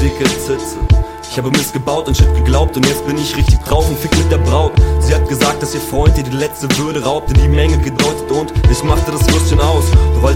dicke Zitze. Ich habe Mist gebaut und Shit geglaubt und jetzt bin ich richtig drauf und fick mit der Braut. Sie hat gesagt, dass ihr Freund ihr die letzte Würde raubte, die Menge gedeutet und ich machte das Würstchen aus.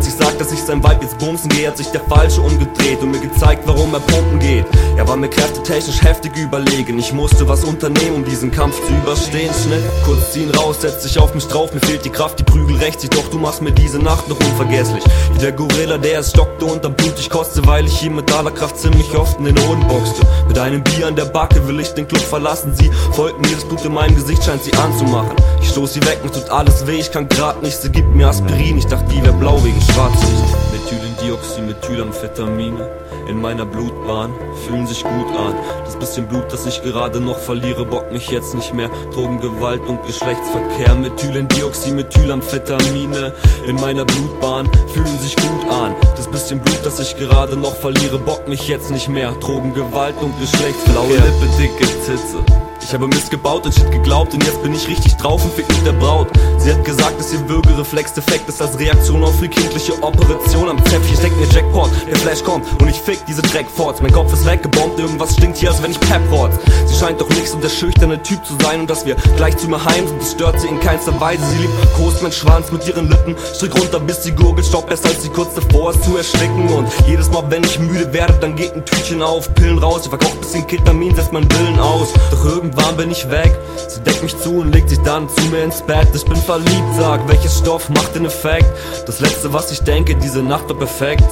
Ich sag, dass ich sein Weib jetzt bumsen gehe, hat sich der Falsche umgedreht und mir gezeigt, warum er pumpen geht. Er war mir kräftetechnisch heftig überlegen. Ich musste was unternehmen, um diesen Kampf zu überstehen. Schnitt, kurz ziehen raus, setz dich auf mich drauf, mir fehlt die Kraft, die Prügel rächt sich, doch du machst mir diese Nacht noch unvergesslich. Wie der Gorilla, der es stockte und dann blutig koste, weil ich ihm mit aller Kraft ziemlich oft in den Hoden boxte. Mit einem Bier an der Backe will ich den Club verlassen. Sie folgt mir, das Blut in meinem Gesicht scheint sie anzumachen. Ich stoß sie weg, mir tut alles weh, ich kann grad nicht, sie gibt mir Aspirin. Ich dachte, die wär blau wegen Schwarzlicht. Methylendioxid, Methylamphetamine in meiner Blutbahn fühlen sich gut an. Das bisschen Blut, das ich gerade noch verliere, bockt mich jetzt nicht mehr. Drogen, Gewalt und Geschlechtsverkehr. Methylendioxid, Methylamphetamine in meiner Blutbahn fühlen sich gut an. Das bisschen Blut, das ich gerade noch verliere, bockt mich jetzt nicht mehr. Drogen, Gewalt und Geschlechtsverkehr. Blaue Lippe, dicke Zitze. Ich habe Mist gebaut und Shit geglaubt und jetzt bin ich richtig drauf und fick mit der Braut. Sie hat gesagt, dass ihr Würgereflex defekt ist als Reaktion auf ihre kindliche Operation am Zäpfchen. Ich denk mir Jackpot, der Flash kommt und ich fick diese Dreckforts. Mein Kopf ist weggebombt, irgendwas stinkt hier, als wenn ich Pep rotz. Sie scheint doch nicht so der schüchterne Typ zu sein und dass wir gleich zu mir heim sind, das stört sie in keinster Weise. Sie liebt Kost mein Schwanz mit ihren Lippen, strick runter bis sie gurgelt, stoppt erst als sie kurz davor ist zu ersticken. Und jedes Mal, wenn ich müde werde, dann geht ein Tütchen auf, Pillen raus. Ich verkauft bisschen Ketamin, setzt mein Willen aus. Doch irgendwann bin ich weg, sie deckt mich zu und legt sich dann zu mir ins Bett. Ich bin verliebt, sag, welches Stoff macht den Effekt? Das letzte, was ich denke, diese Nacht war perfekt.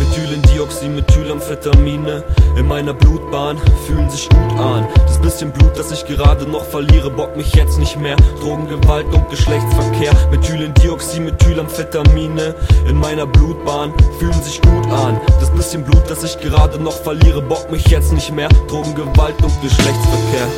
Methylendioxid, Methylamphetamine in meiner Blutbahn fühlen sich gut an. Das bisschen Blut, das ich gerade noch verliere, bockt mich jetzt nicht mehr. Drogen, Gewalt und Geschlechtsverkehr. Methylendioxid, Methylamphetamine in meiner Blutbahn fühlen sich gut an. Bisschen Blut, das ich gerade noch verliere, bockt mich jetzt nicht mehr. Drogen, Gewalt und Geschlechtsverkehr.